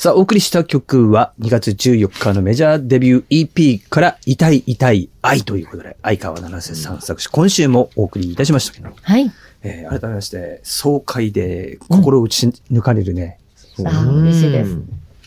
さあ、お送りした曲は2月14日のメジャーデビュー EP から痛い痛い愛ということで、相川七瀬さん作詞、今週もお送りいたしましたけど、はい。えー改めまして、爽快で心打ち抜かれるね、あー嬉しいです。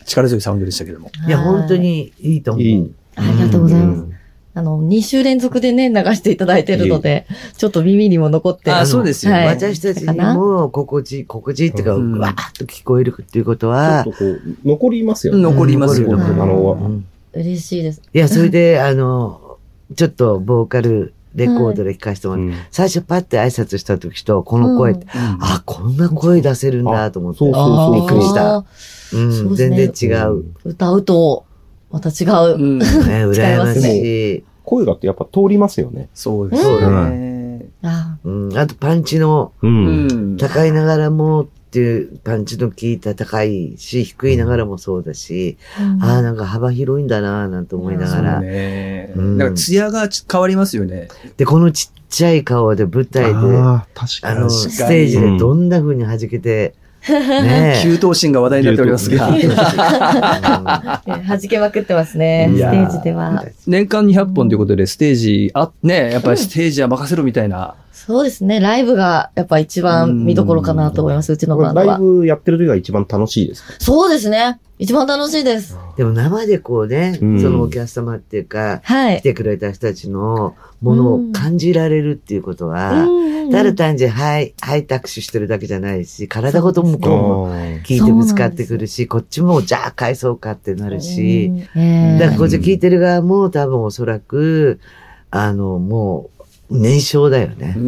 力強いサウンドでしたけども。いや、本当。にいいと思う。いい。ありがとうございます。あの、2週連続でね、流していただいてるので、ちょっと耳にも残って。あそうですよはい私たちにも心地、心地っていうか、うんわーっと聞こえるっていうことちょっはと、こう、残りますよね。残りますよね嬉しいです。いや、それで、あの、ちょっとボーカルレコードで聞かせてもらって、うん最初パッて挨拶した時と、この声って、あ、こんな声出せるんだと思って。そうそうそうびっくりした。あうん全然違う。ー歌うと、また違う。うん。ね、羨ましい。声がってやっぱ通りますよね。そうですね。あうん、あとパンチの、う。うんん。高いながらもっていうパンチの効いた高いし、低いながらもそうだし、ーああ、なんか幅広いんだなぁなんて思いながそうら。ね。うんだから、艶が変わりますよね。で、このちっちゃい顔で舞台で、あああ、確かに。の、確かにステージでどんな風に弾けて、ねえ。給湯心が話題になっておりますが、ね 弾けまくってますね、ステージでは。年間200本ということで、ステージ、あ、ね、やっぱりステージは任せろみたいな。そうですね、ライブがやっぱ一番見どころかなと思います、うちのバンドは。ライブやってる時が一番楽しいです。そうですね。一番楽しいです。でも生でこうね、うんそのお客様っていうか、はい。来てくれた人たちのものを感じられるっていうことは、ただ単純に、はい、はい、握手してるだけじゃないし、体ごと向こうも聞いてぶつかってくるし、こっちもじゃあ返そうかってなるし、えだからこっち聞いてる側も多分おそらく、あの、もう、燃焼だよね。う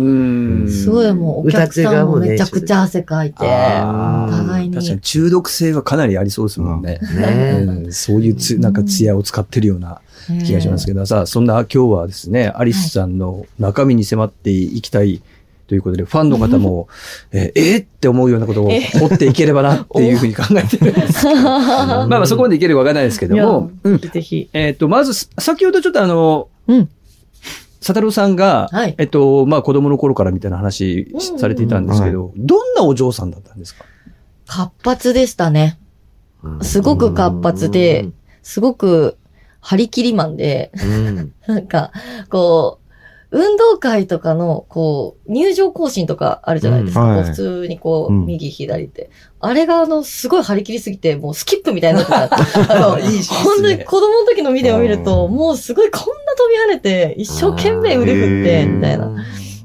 ん。すごいもうお客さんもめちゃくちゃ汗かいて、互いに。確かに中毒性がかなりありそうですもんね。ね。うん。そういうつ、なんか艶を使ってるような気がしますけど、さあ、そんな今日はですね、アリスさんの中身に迫っていきたいということで、ファンの方も、えー、えー？って思うようなことを掘っていければなっていうふうに考えてるんですけど。まあまあそこまでいけるかわからないですけども、うん。ぜひ。えっ、と、まず、先ほどちょっとあの、うん。佐太郎さんが、はい。えっと、まあ子供の頃からみたいな話しされていたんですけど、どんなお嬢さんだったんですか？活発でしたね。すごく活発で、すごく張り切りマンで、うん、なんか、こう、運動会とかの、こう、入場行進とかあるじゃないですか。うん。はい。普通にこう、うん。右、左って。あれが、あの、すごい張り切りすぎて、もうスキップみたいになってた。あの、いいね。本当に子供の時のビデオを見ると、うん。もうすごいこんな飛び跳ねて、一生懸命腕振って、みたいな。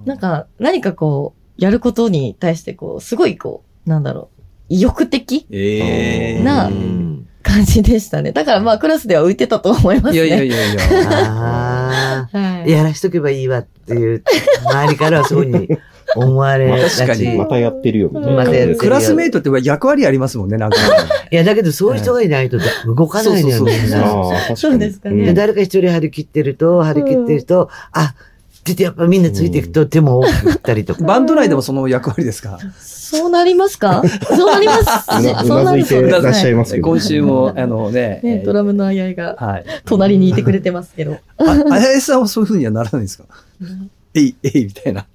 なんか、何かこう、やることに対して、こう、すごいこう、なんだろう、意欲的えなうん感じでしたね。だからまあ、クラスでは浮いてたと思いますね。いやいやいやいや。はい。やらしとけばいいわっていう、周りからはそういうふうに思われまあが確かち。にまたやってるよみたいな。またやってるクラスメイトって役割ありますもんね、なんか。いや、だけどそういう人がいないと動かないのよ、そうそうそうみんな。そうですかねで、うん誰か一人張り切ってると、張り切ってると、あ、ってやっぱみんなついていくと手も大きく振ったりとか。バンド内でもその役割ですか？そうなりますか？そうなります。うなうそうなずいてるらっしゃいますけど。今週も、あのね、ね、ドラムのあやいがはい。隣にいてくれてますけど。あ、あやえさんはそういうふうにはならないんですか？えい、えい、みたいな。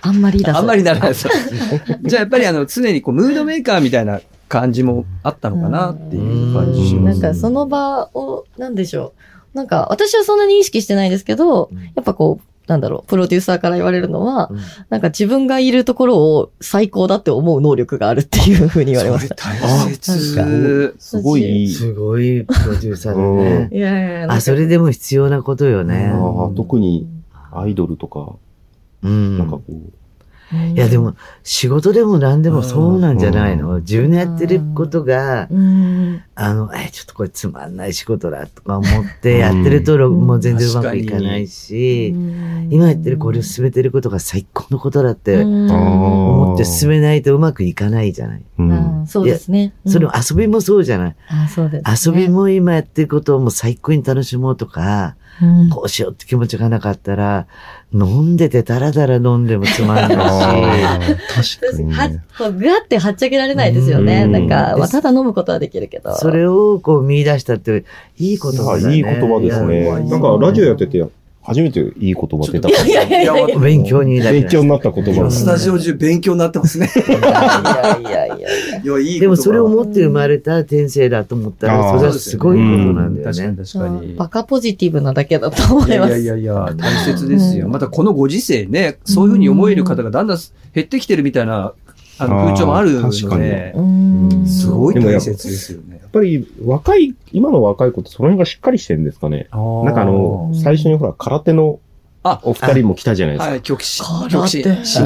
あんまりだあんまりならないい。です。じゃあやっぱりあの、常にこう、ムードメーカーみたいな感じもあったのかなっていう感じしうんます。なんかその場を、なんでしょう。なんか私はそんなに意識してないですけど、やっぱこう、なんだろう、プロデューサーから言われるのは、うんなんか自分がいるところを最高だって思う能力があるっていうふうに言われました。それ大切。すごい。すごいプロデューサーだね。いやいやいやあ、それでも必要なことよね。特にアイドルとか、うん。なんかこう、いいや、でも、仕事でも何でもそうなんじゃないの？自分のやってることが、うん、あの、え、ちょっとこれつまんない仕事だとか思ってやってると、もう全然うまくいかないし、今やってるこれを進めてることが最高のことだって思って進めないとうまくいかないじゃない。うん。そうですね。それ遊びもそうじゃない。あそうです、遊び、も今やってることをもう最高に楽しもうとか、うんこうしようって気持ちがなかったら、飲んでてダラダラ飲んでもつまんないああ、確かにはね。こうぐわってはっちゃけられないですよね。うんなんか、うんまあただ飲むことはできるけど。し、それをこう見出したって、いいことだね。いい言葉ですね。なんかラジオやってて、初めていい言葉出たかいやいやいやいや勉強にな。勉強になった言葉スタジオ中勉強になってますね。いやいやいやいや。いや、いいでもそれをも持って生まれた天性だと思ったら、それはすごいことなんだよ確かにね。確かに。バカポジティブなだけだと思います。やいやいや、大切ですよ。うんまたこのご時世ね、そういうふうに思える方がだんだん減ってきてるみたいな、あの、風潮もあるのでう、んすごいでもやっぱ大切ですよね。やっぱり若い、今の若い子ってその辺がしっかりしてるんですかね。なんかあのうん、最初にほら、空手のあお二人も来たじゃないですか。はい、極真、空極新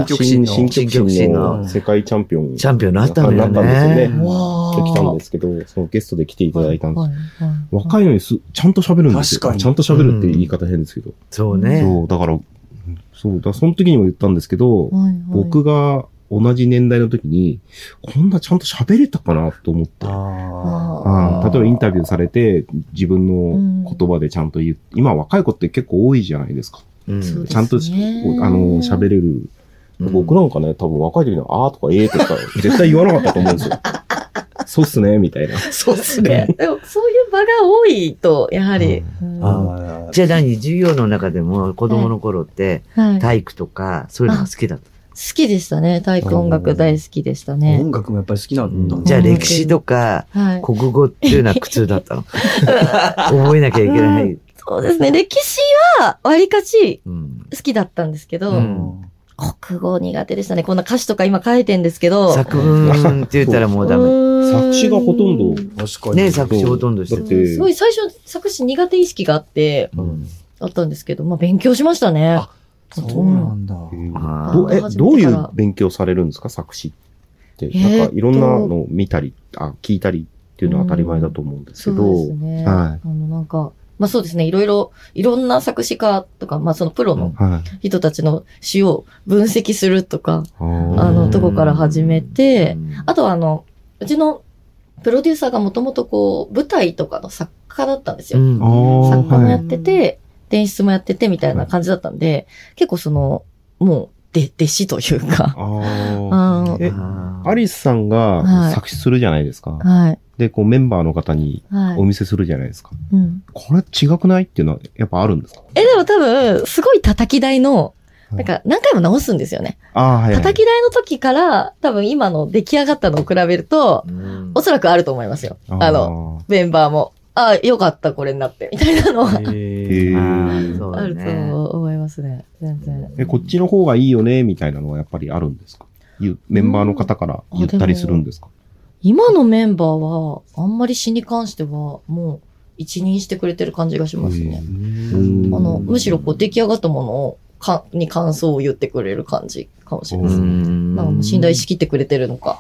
極真の。新極真新の世界チャンピオン。チャンピオンになったんだよなったんですよね。来たんですけど、そのゲストで来ていただいたんです。はい若いのにす、ちゃんと喋るんですよ。確かにちゃんと喋るって言い方変ですけど。そうね。そう、だから、うんそう、だからその時にも言ったんですけど、僕が同じ年代の時に、こんなちゃんと喋れたかなと思って。あうん例えばインタビューされて、自分の言葉でちゃんと言う。今若い子って結構多いじゃないですか。うんちゃんとし、あの、喋れる。うん僕なんかね、多分若い時に、あーとかえーとか、絶対言わなかったと思うんですよ。そうっすね、みたいな。そうですね。でも、そういう場が多いと、やはり。うんあ。ああ。じゃあ何授業の中でも子供の頃って体育とかそういうのが好きだった。きでしたね。体育音楽大好きでしたね。音楽もやっぱり好きなんだ。じゃあ歴史とかはい。国語っていうのは苦痛だったの？覚えなきゃいけない。そうですね。歴史は、わりかしうん好きだったんですけど、うん国語苦手でしたね。こんな歌詞とか今書いてんですけど。作文って言ったらもうダメ。メ作詞がほとんど確かに。ね作詞ほとんどしててすごい最初作詞苦手意識があって、うんあったんですけど、まあ勉強しましたね。あそうなんだ。あどえ、どういう勉強されるんですか作詞って？えーなんかいろんなのを見たり、あ、聞いたりっていうのは当たり前だと思うんですけそうど。ですね。はあの、なんか、まあそうですね。いろいろ、いろんな作詞家とか、まあそのプロのはい。人たちの詩を分析するとか、あーあの、とこから始めて、うんあとはあの、うちのプロデューサーがもともとこう、舞台とかの作家だったんですよ。うん作家もやってて、演出もやっててみたいな感じだったんで、結構その、もう、で、弟子というか、あーあのえアリスさんはがい作詞するじゃないですか。はい。で、こうメンバーの方にはい。お見せするじゃないですか。うん。これ違くないっていうのはやっぱあるんですか？え、でも多分、すごい叩き台の、はいなんか何回も直すんですよね。ああ、はい、はい。叩き台の時から、多分今の出来上がったのを比べると、うんおそらくあると思いますよ。あの、メンバーも。あよかった、これになって、みたいなのは、へへーある。と思いますね。全然。え、こっちの方がいいよね、みたいなのはやっぱりあるんですか？メンバーの方から言ったりするんですか？今のメンバーは、あんまり詩に関しては、もう、一任してくれてる感じがしますね。うんあの、むしろこう出来上がったものを、か、に感想を言ってくれる感じかもしれないですね。んなんか信頼しきってくれてるのか。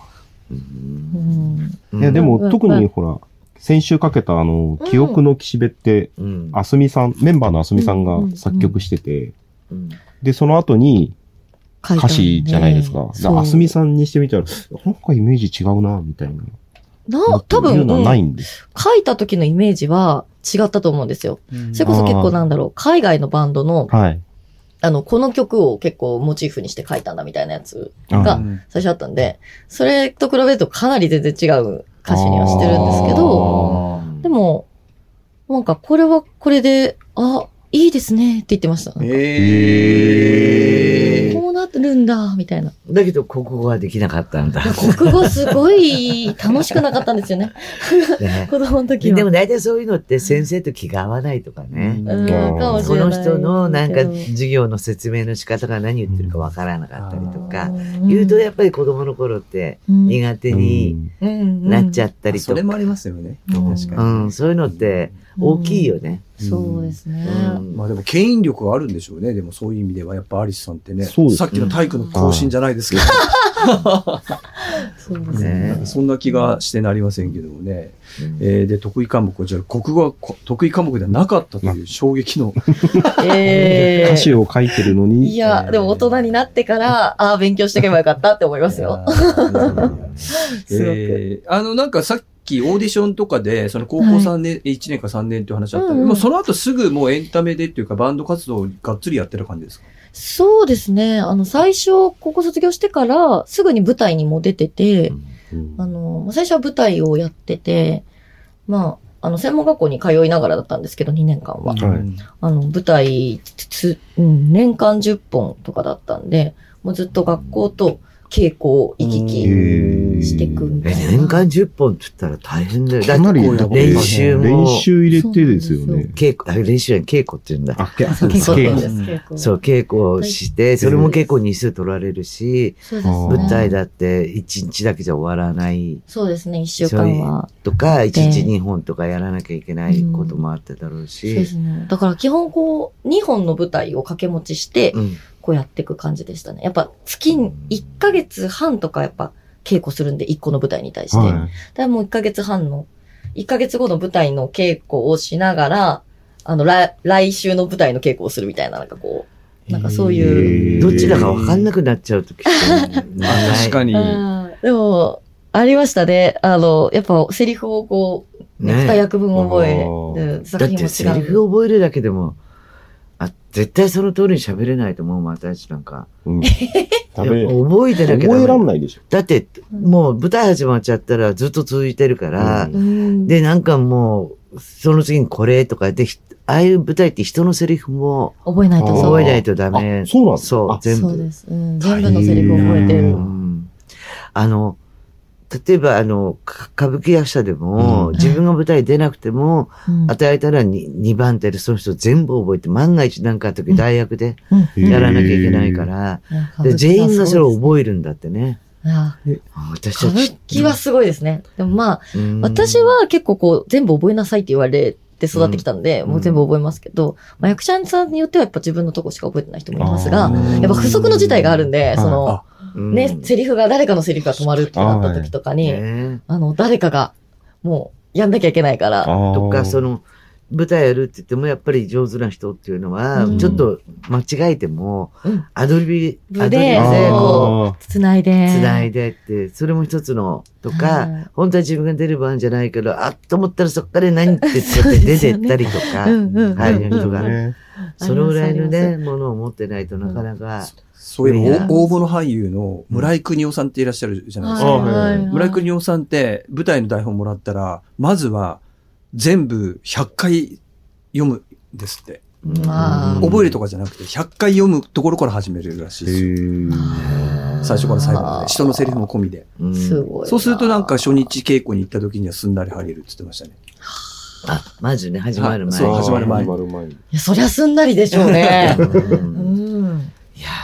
ううんん。うんいや、でうんも特にほら、先週かけたあの、記憶の岸辺って、うんあすみさん、メンバーのあすみさんうんうんが作曲してて、うんで、その後に歌詞じゃないですか。あすみさんにしてみたら、なんかイメージ違うな、みたいな。な、多いう分、のはないうんんです。書いた時のイメージは違ったと思うんですよ。それこそ結構なんだろう、海外のバンドの、はい。あの、この曲を結構モチーフにして書いたんだみたいなやつあが最初あったんで、それと比べるとかなり全然違う歌詞にはしてるんですけなんかこれはこれで、あ、いいですねって言ってました。へーこうなってるんだ、みたいな。だけど国語はできなかったんだ。国語すごい楽しくなかったんですよね。ね子供の時は。でも大体そういうのって先生と気が合わないとかね。うん、かもしこれない。の人のなんか授業の説明の仕方が何言ってるかわからなかったりとか、うん言うとやっぱり子供の頃ってうん苦手になっちゃったりとか、それもありますよね。うん確かに。うん、そういうのって大きいよね。そうですね。うんまあでも、牽引力があるんでしょうね。でもそういう意味では、やっぱアリスさんってね。そうですさっきの体育の更新じゃないですけど。そうですねそんな気がしてなりませんけどもね。うんえーで、得意科目、こちら、国語はこ得意科目ではなかったという衝撃の。え歌詞を書いてるのいに、や、でも大人になってから、ああ、勉強していけばよかったって思いますよ。すごく。えーあの、なんかさっきオーディションとかで、その高校3年、1年か3年っていう話あったんで、うんうん。もうその後すぐもうエンタメでっていうかバンド活動をがっつりやってる感じですか？そうですね。あの、最初、高校卒業してから、すぐに舞台にも出てて、うんあの、最初は舞台をやってて、まあ、あの、専門学校に通いながらだったんですけど、2年間は。はい。あの、舞台、つ、うん、年間10本とかだったんで、もうずっと学校と稽古を行き来していくみたえいな。年間10本って言ったら大変だよ。だかなりって練習も、練習入れてですよね。稽古、あ練習は稽古って言うんだ。あ、けあそう稽古って言うんです、稽稽古。そう、稽古をして、それも結構日数取られるし。舞台だって1日だけじゃ終わらないそうですね、1週間は。とか、1で日2本とかやらなきゃいけないこともあってだろうそうでし、すね。だから基本こう、2本の舞台を掛け持ちしてう、ん。こうやっていく感じでしたね。やっぱ月に1ヶ月半とかやっぱ稽古するんで、1個の舞台に対して。はい。だからもう1ヶ月半の、1ヶ月後の舞台の稽古をしながら、あの、来、来週の舞台の稽古をするみたいな、なんかこう、なんかそういう。どっちだか分かんなくなっちゃうときって確かに。うんでも、ありましたね。あの、やっぱセリフをこう、ね、ね二役分覚える作だって品も違う。セリフ覚えるだけでも、あ、絶対その通りに喋れないと思うもん、私なんか。うん。覚えてなきゃダ覚えらんメ。ないでしょ。だって、もう舞台始まっちゃったらずっと続いてるから、うんうん、で、なんかもう、その次にこれとかで、ひああいう舞台って人のセリフも覚えないと。覚えないとダメあ。そうなんですかそうあ、全部。そうです。うん、全部のセリフを覚えてうる。んあの、例えば、あの、か歌舞伎役者でも、うん。自分が舞台出なくても、うん。与えたら 2, 番手でその人全部覚えて、万が一なんかあった時代役でうん。やらなきゃいけないから、で全員がそれを覚えるんだってね。あ歌私たち。舞伎はすごいですね。でもまあ、うん。私、は結構こう、全部覚えなさいって言われて育ってきたんで、うん。もう全部覚えますけど、まあ、役者さんによってはやっぱ自分のとこしか覚えてない人もいますがやっぱ不足の事態があるんで、いその、うんね、セリフが、誰かのセリフが止まるってなった時とかに、ね。あの、誰かが、もう、やんなきゃいけないから、とか、その、の、舞台やるって言っても、やっぱり上手な人っていうのは、うん。ちょっと間違えても、うん。アドリブ、アドリブでこつないで。う、繋いでって、それも一つの、とはかい、本当は自分が出る番じゃないけど、あっと思ったらそっから何って言って出てったりとか、うんうんうんはい、人が。ね。そのぐらいのね、まものを持ってないとなかなか、そういういや大物俳優の村井邦夫さんっていらっしゃるじゃないですか。村井邦夫さんって舞台の台本もらったら、まずは全部100回読むんですって。まあ覚えるとかじゃなくて、100回読むところから始めるらしいですよ。最初から最後まで。人のセリフも込みで。うんすごいな。そうするとなんか初日稽古に行った時にはすんなり入れるって言ってましたね。あ、まずね、始まる前そうに。始まる前に。いや、そりゃすんなりでしょうね。う うんん。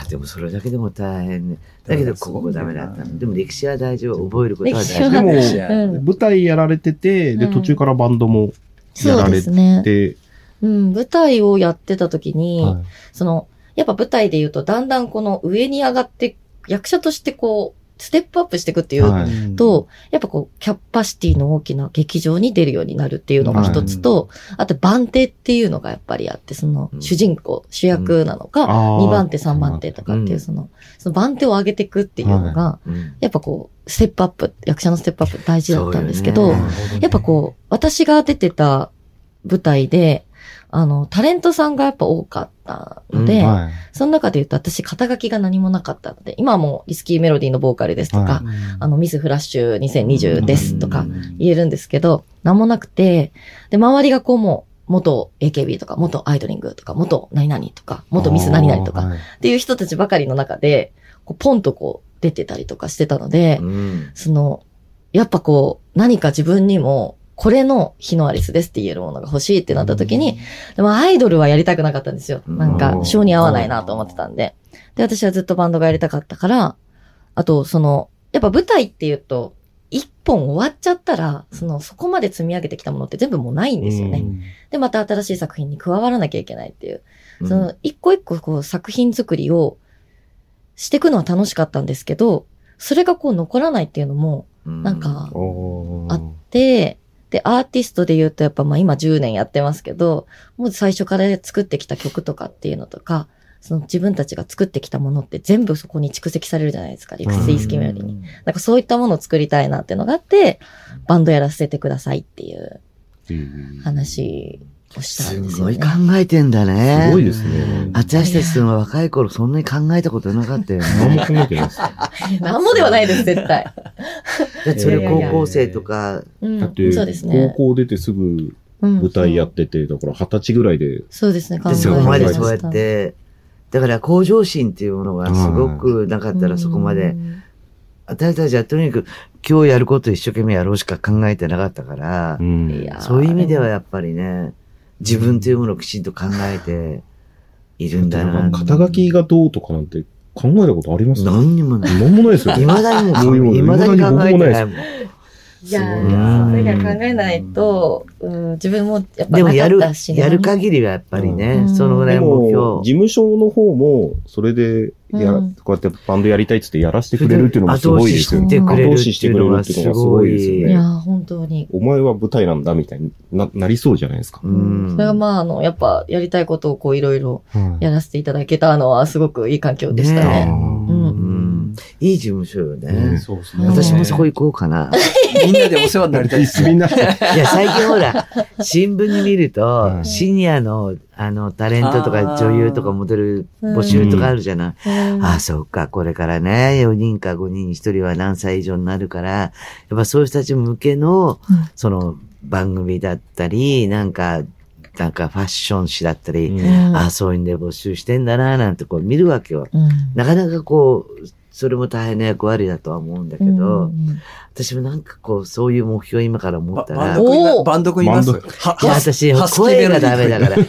でもそれだけでも大変ね。だけど、ここダメだったの。でも歴史は大丈夫。覚えることは大丈夫。でも、うん舞台やられてて、で、うん途中からバンドもやそうられですね。て、うん、舞台をやってた時に、はいその、やっぱ舞台で言うと、だんだんこの上に上がって、役者としてこう、ステップアップしていくっていうはい。と、やっぱこう、キャパシティの大きな劇場に出るようになるっていうのが一つと、あと番手っていうのがやっぱりあって、そのうん。主人公、主役なのか、あー。2番手、3番手とかっていうう、ん。その、その番手を上げていくっていうのが、うん。やっぱこう、ステップアップ、役者のステップアップ大事だったんですけど、そうよね。やっぱこう、私が出てた舞台で、あの、タレントさんがやっぱ多かったので、うんはい。その中で言うと私肩書きが何もなかったので、今はもうリスキーメロディーのボーカルですとか、はあの、ミスフラッシュ2020ですとかうん。言えるんですけど、何もなくて、で、周りがこうもう、元 AKB とか、元アイドリングとか、元何々とか、元ミス何々とか、はい。っていう人たちばかりの中で、こうポンとこう出てたりとかしてたので、うん。その、やっぱこう、何か自分にも、これの日のアリスですって言えるものが欲しいってなった時に、でもアイドルはやりたくなかったんですよ。なんか、うん性に合わないなと思ってたんで。で、私はずっとバンドがやりたかったから、あと、その、やっぱ舞台っていうと、一本終わっちゃったら、その、そこまで積み上げてきたものって全部もうないんですよね。うんで、また新しい作品に加わらなきゃいけないっていう。うんその、一個一個こう作品作りをしていくのは楽しかったんですけど、それがこう残らないっていうのもなんかあって、で、アーティストで言うとやっぱまあ今10年やってますけど、もう最初から作ってきた曲とかっていうのとか、その自分たちが作ってきたものって全部そこに蓄積されるじゃないですか、リクスイースキーメロディに。なんかそういったものを作りたいなっていうのがあって、バンドやらせてくださいっていううん話すんですよね。ごい考えてんだね。すごいですね。私たちの若い頃そんなに考えたことなかったよ何もね。考えてないです。なんもではないです、絶対。だってそれ高校生とか、うんだって、そうですね。高校出てすぐうん舞台やってて、だから二十歳ぐらいで、そうですね、考えで、そこまでそうやって、だから向上心っていうものがすごくなかったらそこまで、。私たちはとにかく今日やることを一生懸命やろうしか考えてなかったからそういう意味ではやっぱりね、自分というものをきちんと考えているんだな。肩書きがどうとかなんて考えたことあります？何にもない。なんもないですよ。未だにも、いうもの未だに考えてないもん。いやすごいー、それが考えないと、うん、自分もやっぱでもやるなかったし、ねやる限りはやっぱりね、うんそのぐらい目でも、標。事務所の方も、それで、や、うんこうやってバンドやりたいっつってやらせてくれるっていうのもすごいですよね。後押ししてくれる後押ししてくれるっていうのがすごいですよね。いやー、本当に。お前は舞台なんだみたいにな、なりそうじゃないですか。うんそれがまあ、あの、やっぱ、やりたいことをこう、いろいろはいやらせていただけたのは、すごくいい環境でしたねね。うんいい事務所よね。うんそうですね。私もそこ行こうかな。みんなでお世話になりたい。ですね。みんな、いや、最近ほら、新聞に見るとう、ん。シニアの、あの、タレントとか女優とかモデル募集とかあるじゃない。うん。ああ、そうか、これからね、4人か5人に1人は何歳以上になるから、やっぱそういう人たち向けの、うん。その、番組だったり、なんか、なんかファッション誌だったり、うん。ああ、そういうんで募集してんだな、なんてこう見るわけよ。うん。なかなかこう、それも大変な役割だとは思うんだけど、うん私もなんかこう、そういう目標を今から思ったら、ばバンドいおーバンド組みます？バンや、私声がダメだから。好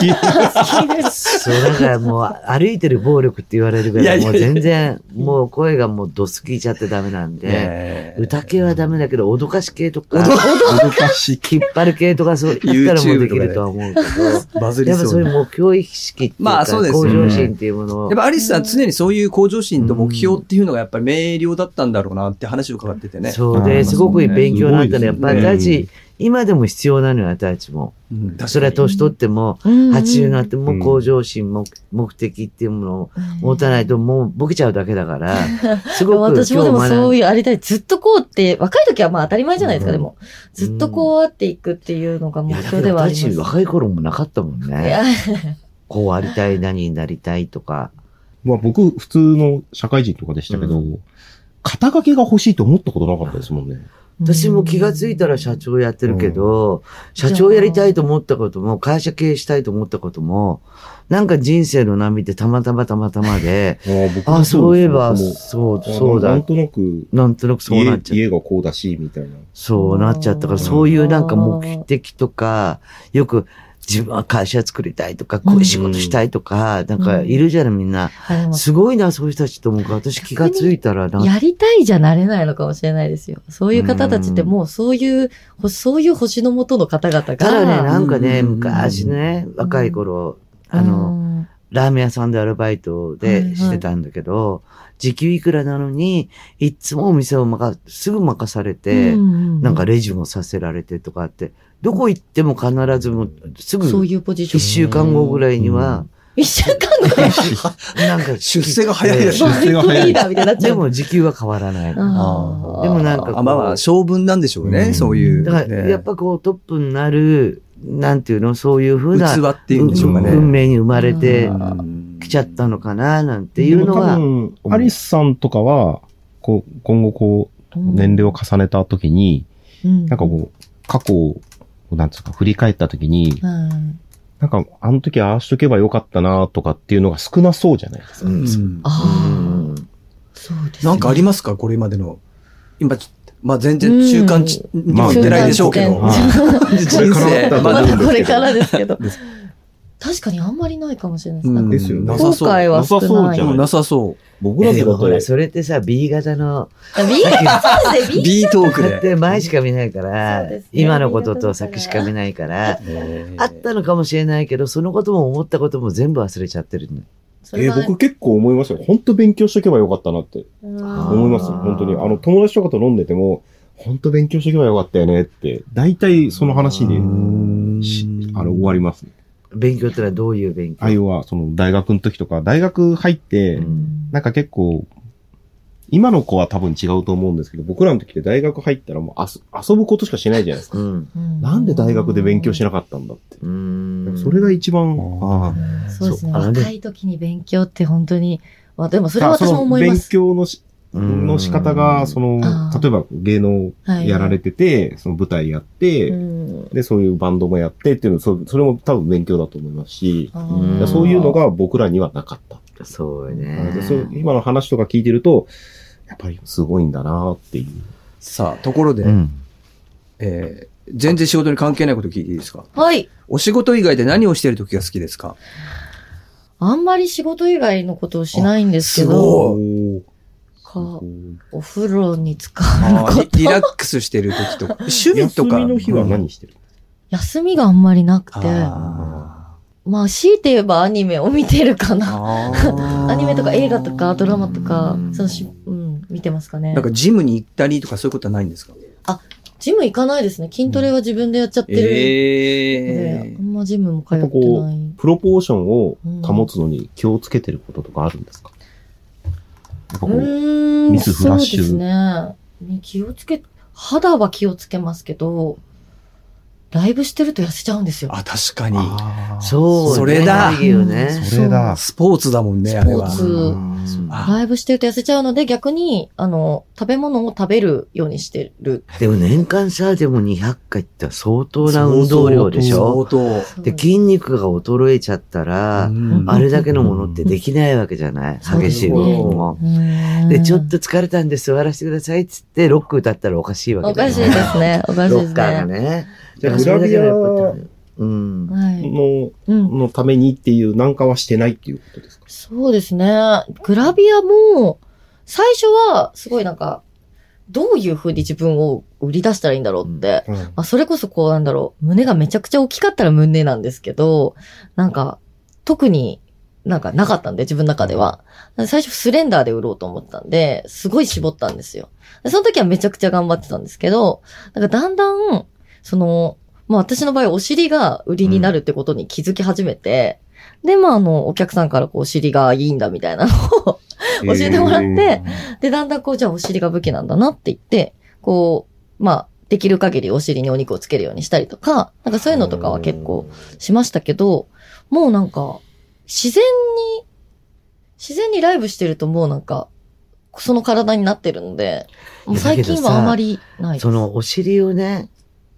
き。そう、だからもう、歩いてる暴力って言われるぐらい、もう全然、もう声がもうドス聞いちゃってダメなんで、ね歌系はダメだけど、脅かし系とか、難し。い。引っ張る系とか、そう言ったらもうできるとは思うけど、バズりやっぱそうういう目標意識っていうか、向ね。上心っていうものを。やっ、ぱアリスさん常にそういう向上心と目標っていうのがやっぱり明瞭だったんだろうなって話を伺っててね。そうで、すごくいい勉強になったのやっぱり私たち、今でも必要なのよ、私たちも。それは年取っても、うん80になってもうん向上心、目目的っていうものを持たないともうボケちゃうだけだから、すごく私もでもそうう。いうありたい。ずっとこうって、若い時はまあ当たり前じゃないですか、うんでも。ずっとこうあっていくっていうのが目標ではあります。若い頃もなかったもんいね。や、こうありたい、何になりたいとか。まあ僕、普通の社会人とかでしたけど、う肩書きが欲しいと思ったことなかったですもんね。私も気がついたら社長やってるけど、社長やりたいと思ったことも、会社経営したいと思ったことも、なんか人生の波ってたまたまたまたまで、ああそういえば、そう、もそうだなん。となく、なんとなくそうなっちゃ家う。家がこうだし、みたいな。そうなっちゃったから、うんそういうなんか目的とか、よく自分は会社作りたいとか、こういう仕事したいとか、なんかいるじゃないみんな。あでもすごいな、そういう人たちと思うから、私気がついたら、なんかやりたいじゃなれないのかもしれないですよ。そういう方たちってもうそういう、ほそういう星の元の方々が。ただね、なんかね、うん。昔ね、若い頃、あの、の、ラーメン屋さんでアルバイトはいではい。してたんだけど、時給いくらなのに、いつもお店を任、すぐ任されて、なんかレジもさせられてとかって、どこ行っても必ずもう、すぐそういうポジション。一週間後ぐらいには、一週間後で、なんか出世が早いです出世が早い。でも時給は変わらない。でもなんかこうあまあまあ、性分なんでしょうね、うんそういう。から、ねやっぱこうトップになる、なんていうの、そういうふうな、器っていうんでしょうかね。運命に生まれてうんきちゃったのかな、なんていうのは。アリスさんとかは、こう、今後こう、年齢を重ねた時に、うん、なんかこう、過去を、なんつうか、振り返った時に、うん、なんか、あの時ああしとけばよかったなとかっていうのが少なそうじゃないですか。うん。うんあうんあ、そうですね。なんかありますかこれまでの。今、ちまあ全然中間地にまあも行ってないでしょうけど。まあ 人これからですけど確かにあんまりないかもしれないです。うんですよね後なさそう。悔は少ない。なさそうじゃないうんなさそう。僕らでもほら、て、それってさ、B 型の、あ B 型？ですね、B トークで。だって前しか見ないかそら今のことと先しか見ないから、あったのかもしれないけど、そのことも思ったことも全部忘れちゃってるの。えー僕結構思いますよ。本当勉強しとけばよかったなってうん思いますよ。本当に。あの、友達とかと飲んでても、本当勉強しとけばよかったよねって、大体その話で、しあの、終わりますね。勉強ってのはどういう勉強？あ要は、その、大学の時とか、大学入って、うんなんか結構、今の子は多分違うと思うんですけど、僕らの時って大学入ったらもう遊遊ぶことしかしないじゃないですか。うん。うんなんで大学で勉強しなかったんだって。うん。それが一番、あそうですね。若い時に勉強って本当に、まあでもそあれは私も思います。勉強のし、の仕方が、その例えば芸能はいやられてて、その舞台やって、うんで、そういうバンドもやってっていうの、そそれも多分勉強だと思いますし、そういうのが僕らにはなかった。そうね。そう今の話とか聞いてると、やっぱりすごいんだなっていう。さあ、ところで、うん。えー全然仕事に関係ないこと聞いていいですか？はい。お仕事以外で何をしてる時が好きですか？あんまり仕事以外のことをしないんですけすど、ごい。かお風呂に使うあーこと。リリラックスしてる時とか、趣味とか。休みの日は何してる休みがあんまりなくて、あまあ強いて言えばアニメを見てるかーな。あー。アニメとか映画とかドラマとかう、んそのし、うん、見てますかね。なん。かジムに行ったりとかそういうことはないんですか？ジム行かないですね。筋トレは自分でやっちゃってるので、えあんまジムも通ってない。プロポーションを保つのに気をつけてることとかあるんですか、やっぱうこうーん、ミスフラッシュそうですね。ね気をつけ、肌は気をつけますけど、ライブしてると痩せちゃうんですよ。あ、確かに。そうね。それだいいよね。それだ。スポーツだもんね、あれは。スポーツライブしてると痩せちゃうので、逆に、あの、食べ物を食べるようにしてる。でも年間さ、でも200回って相当な運動量でしょ？相当。で、筋肉が衰えちゃったら、うん。あれだけのものってできないわけじゃない？激しい動きも。で、ちょっと疲れたんで座らせてくださいっつって、ロック歌ったらおかしいわけだよおかしいですね。おかしいですロッカーがね。グラ大変うん。はい。の、うん。のためにっていうなんかはしてないっていうことですか？そうですね。グラビアも、最初は、すごいなんか、どういう風に自分を売り出したらいいんだろうって。うんまあ、それこそこうなんだろう、胸がめちゃくちゃ大きかったら胸なんですけど、なんか、特になんかなかったんで、自分の中では。最初スレンダーで売ろうと思ったんで、すごい絞ったんですよ。でその時はめちゃくちゃ頑張ってたんですけど、なんかだんだん、その、まあ私の場合お尻が売りになるってことに気づき始めて、で、まああの、お客さんからこうお尻がいいんだみたいなのを 教えてもらって、で、だんだんこう、じゃあお尻が武器なんだなって言って、こう、まあ、できる限りお尻にお肉をつけるようにしたりとか、なんかそういうのとかは結構しましたけど、もうなんか、自然に、自然にライブしてるともうなんか、その体になってるので、もう最近はあまりないです。そのお尻をね、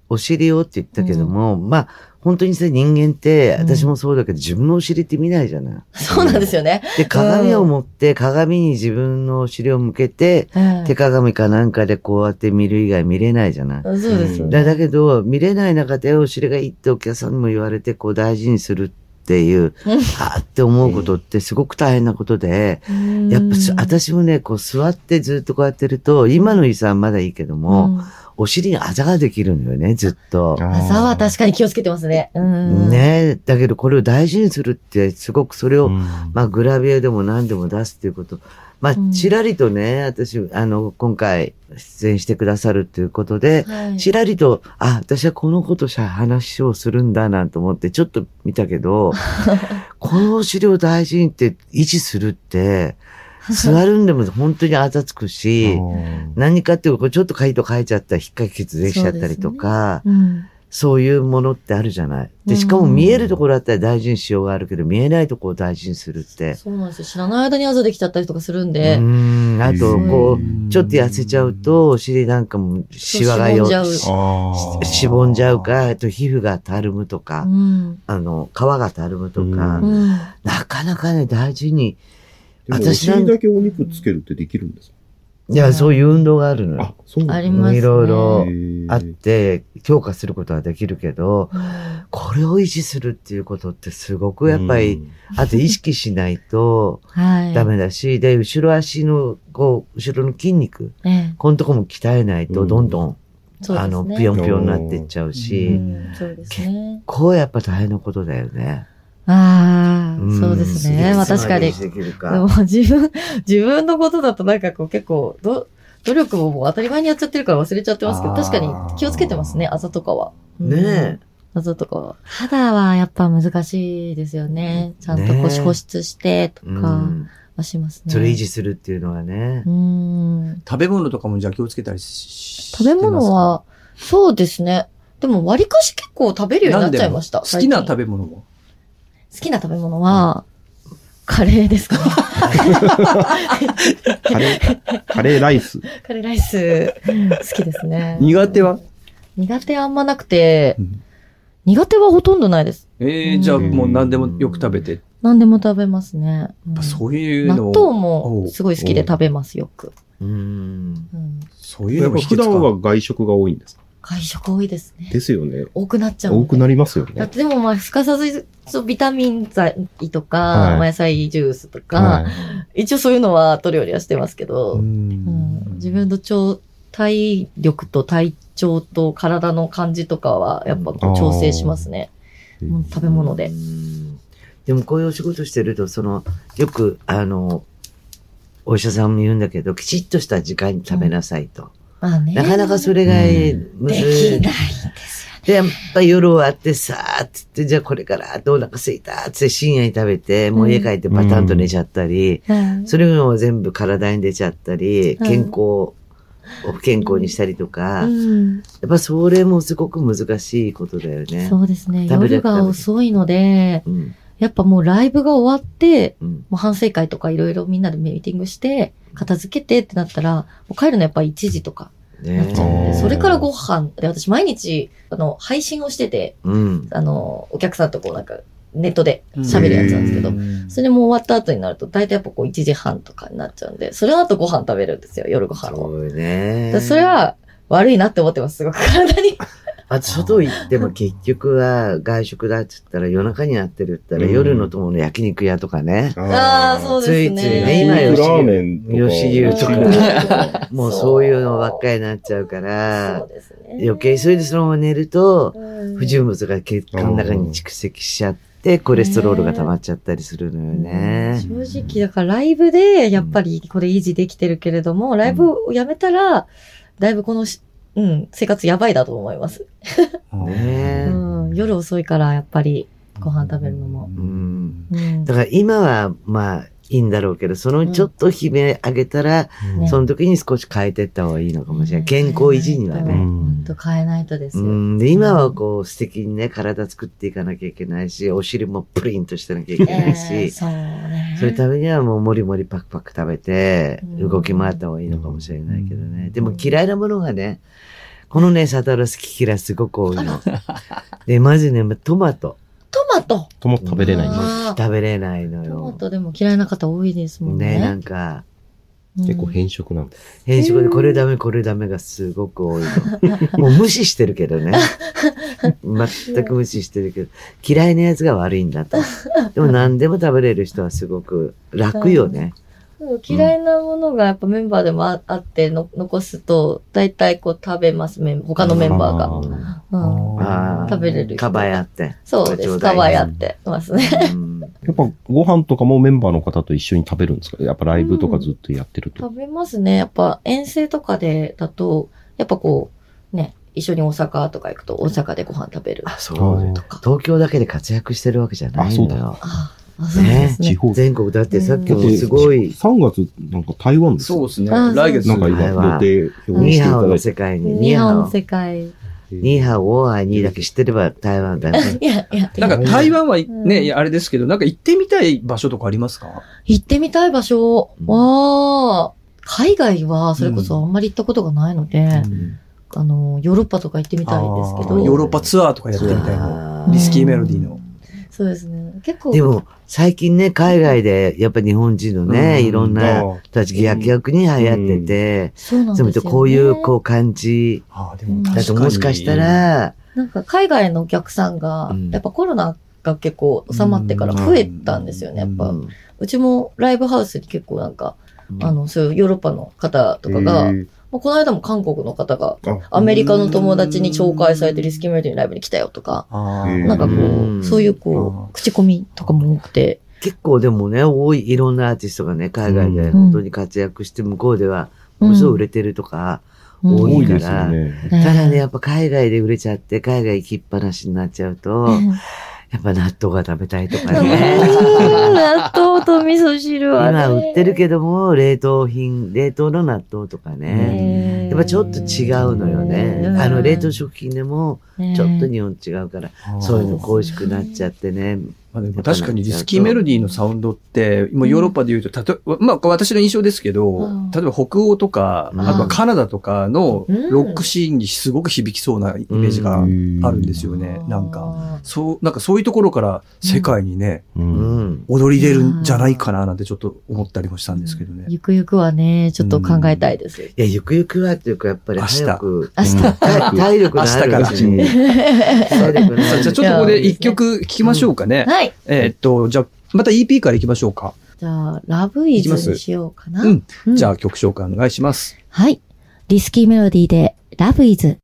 お尻をって言ったけども、まあ、本当にさ、人間って、うん私もそうだけど、自分のお尻って見ないじゃない。そうなんですよね。で、鏡を持って、鏡に自分のお尻を向けて、手鏡かなんかでこうやって見る以外見れないじゃない。そうですよね。だだけど、見れない中でお尻がいいってお客さんにも言われて、こう大事にするっていう、うんはーって思うことってすごく大変なことで、やっぱす、私もね、こう座ってずっとこうやってると、今の椅子はまだいいけども、うんお尻にあざができるのよね、ずっと。朝は確かに気をつけてますね。うん。ねだけどこれを大事にするって、すごくそれを、うんまあグラビアでも何でも出すっていうこと。まうんあ、ちらりとね、私、あの、今回出演してくださるっていうことで、はいちらりと、あ、私はこのことしゃ話をするんだなんて思ってちょっと見たけど、このお尻を大事にって維持するって、座るんでも本当にあざつくし、何かっていうと、ちょっとカイト書いちゃったら引っかき傷できちゃったりとか、うん。そういうものってあるじゃない。で、しかも見えるところだったら大事にしようがあるけど、見えないところを大事にするって。そうなんですよ。知らない間にあざできちゃったりとかするんうで。ん。あと、こうう、ちょっと痩せちゃうと、お尻なんかもシワがよ、しぼんじゃうししぼんじゃうか、あと皮膚がたるむとかう、ん。あの、皮がたるむとか。なかなかね、大事に、でもお私なん尻だけお肉つけるってできるんですか？いや、そういう運動があるのよあ。、そうなんだありますね。いろいろあって、強化することはできるけど、うんこれを維持するっていうことってすごくやっぱり、あと意識しないとはい。ダメだし、で、後ろ足の、こう、後ろの筋肉、ええこのとこも鍛えないと、うんどんどん、そう。あの、ぴよんぴよんになっていっちゃううし、うですね。こうやっぱ大変なことだよね。ああ、んそうですね。まあ確かに。でできるでかも自分、自分のことだとなんかこう結構、ど、努力ももう当たり前にやっちゃってるから忘れちゃってますけど、確かに気をつけてますね、あざとかは。うんねあざとかは。肌はやっぱ難しいですよね。ちゃんとね保保湿してとかん。はしますね。それ維持するっていうのはねう。ん。食べ物とかもじゃあ気をつけたりし食べ物は、そうですね。でも割かし結構食べるようになっちゃいました。好きな食べべ物も？好きな食べ物は、カレーですか？ね。カレー、カレーライス。カレーライス、好きですね。苦手は、苦手あんまなくてう、ん苦手はほとんどないです。えー、じゃあもう何でもよく食べて、何でも食べますね。うんぱそういうの納豆もすごい好きで食べます、よく。うん。うんそういうやっぱ普のも秘訣か段は外食が多いんですか？外食多いですね。ですよね。多くなっちゃう。多くなりますよね。だってでもまあ、すかさず、そうビタミン剤とか、はいまあ野菜ジュースとか、はい一応そういうのは取るよりはしてますけど、ううんん自分の超体力と体調と体の感じとかは、やっぱこう調整しますね。食べ物でう。んでもこういうお仕事してると、その、よく、あの、お医者さんも言うんだけど、きちっとした時間に食べなさいと。まあね。なかなかそれがむできずい。ないですで、やっぱ夜終わってさーっつって、じゃあこれからってお腹すいたっつって深夜に食べて、もう家帰ってパタンと寝ちゃったり、よね。それも全部体に出ちゃったり、うん健康を不健康にしたりとか、やうん、っぱそれもすごく難しいことだよね。そうですね。食べれ夜が遅いので、うん。やっぱもうライブが終わって、うん。もう反省会とかいろいろみんなでミーティングして、片付けてってなったら、もう帰るのやっぱ1時とかなっちゃうんで、ねそれからご飯で、私毎日、あの、配信をしてて、うん。あの、お客さんとこうなんか、ネットで喋るやつなんですけど、うんそれも終わった後になると、大体やっぱこう1時半とかになっちゃうんで、それの後ご飯食べるんですよ、夜ご飯を。そうよね。それは悪いなって思ってます、すごく体に。あと外行っても結局は外食だって言ったら夜中になってるって言ったらうん夜の友の焼肉屋とかね。ああ、そうですね。ついついね今よラー。吉牛とかか。もうそういうのばっかりになっちゃうかそらう、ですね。余計それでそのまま寝ると、うん不純物が血管の中に蓄積しちゃって、コレステロールが溜まっちゃったりするのよね。正直、だからライブで、やっぱりこれ維持できてるけれども、ライブをやめたら、だいぶこのし、うん、生活やばいだと思います。ねうん、夜遅いから、やっぱり、ご飯食べるのも。うん。うん。だから今はまあいいんだろうけど、そのちょっと悲鳴上げたら、ねその時に少し変えていった方がいいのかもしれない。うん健康維持にはうね。本当変えないとですよ。うん、で、今はこう素敵にね、体作っていかなきゃいけないし、お尻もプリンとしてなきゃいけないえーし、そうね。そういうためにはもうもりもりパクパク食べて、うん動き回った方がいいのかもしれないけどね。でも嫌いなものがね、このね、サタロスキ嫌いすごく多いの。で、まずね、トマト。トマト？とも食べれないんです。あー食べれないのトマよ。トでも嫌いな方多いですもんね。ね、なんか、うん結構変色なんです。変色でこれダメ、これダメがすごく多いの。もう無視してるけどね。全く無視してるけど、嫌いなやつが悪いんだと。でも何でも食べれる人はすごく楽よね。嫌いなものがやっぱメンバーでもああっての残すと、大体こう食べます、メン他のメンバーが。あうんああ食べれる人かばやって。そうです。かわやってますね。うんやっぱご飯とかもメンバーの方と一緒に食べるんですか？やっぱライブとかずっとやってると。食べますね。やっぱ遠征とかでだと、やっぱこう、ね、一緒に大阪とか行くと大阪でご飯食べるあ、そう。とか。東京だけで活躍してるわけじゃない。ああ、そうですね。地方。全国だってさっきもだってすごい、3月なんか台湾ですよ。そうですね。あ来月なんか今台湾。予定ニーハオのしていただいて。世界に、ニ日ーハオ。本世界。ニーハオ、オーアイニーだけ知ってれば台湾だね。いや、いや、なんか台湾はうん。ね、あれですけど、なんか行ってみたい場所とかありますか？行ってみたい場所。うん。は、海外はそれこそあんまり行ったことがないので、あの、ヨーロッパとか行ってみたいんですけど、ヨーロッパツアーとかやってみたいの。あー。リスキーメロディーの。そうですね。結構、でも、最近ね、海外で、やっぱ日本人のね、うんいろんな人たち逆逆に流行ってて、そうなんですよ、ね。とこういう、こう、感じ。ああ、でも。だともしかした、ら、なんか海外のお客さんがうん、やっぱコロナが結構収まってから増えたんですよね、やっぱ。うんうちもライブハウスに結構なんか、うんあの、そういうヨーロッパの方とかが、もうこの間も韓国の方が、アメリカの友達に紹介されてリスキーメロディーのライブに来たよとか、なんかこうそういうこあう、口コミとかも多くて、結構でもね、多い、いろんなアーティストがね、海外でうん。本当に活躍して、向こうでは、ものすごい売れてるとか、うん。多い多いですよね。ねただね、やっぱ海外で売れちゃって、海外行きっぱなしになっちゃうと、やっぱ納豆が食べたいとかうんね。納豆と味噌汁はね。今売ってるけども、冷凍品、冷凍の納豆とかね。ねやっぱちょっと違うのよね。うんあの、冷凍食品でも、ねちょっと日本違うから、あそういうの恋しくなっちゃってね。まあ、でも確かにリスキーメロディーのサウンドって、今ヨーロッパで言うと、たとまあ私の印象ですけど、うん例えば北欧とか、うんあとはカナダとかのうんロックシーンにすごく響きそうなイメージがあるんですよね。なんか、か。そう、なんかそういうところから世界にね。踊り出るんじゃないかななんてちょっと思ったりもしたんですけどね。ゆくゆくはね、ちょっと考えたいです。いや、ゆくゆくはっていうか、やっぱり早く、明日。体体力のあるうちに。体力のあるさあ じゃあちょっとここで一曲聴きましょうかね。はい。えーっと、じゃあ、また EP から行きましょうか。じゃあ、ラブイズにしようかな。うん。じゃあ。あ曲紹介お願いします。はい。リスキーメロディーで、ラブイズ。